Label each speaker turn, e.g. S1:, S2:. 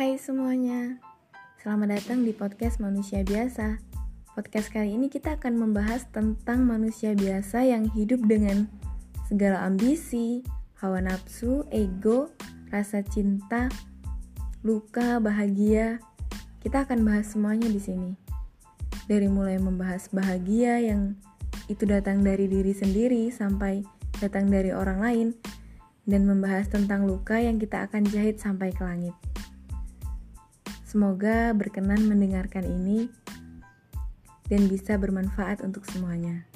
S1: Hai semuanya, selamat datang di podcast Manusia Biasa. Podcast kali ini kita akan membahas tentang manusia biasa yang hidup dengan segala ambisi, hawa nafsu, ego, rasa cinta, luka, bahagia. Kita akan bahas semuanya di sini. Dari mulai membahas bahagia yang itu datang dari diri sendiri sampai datang dari orang lain dan membahas tentang luka yang kita akan jahit sampai ke langit. Semoga berkenan mendengarkan ini dan bisa bermanfaat untuk semuanya.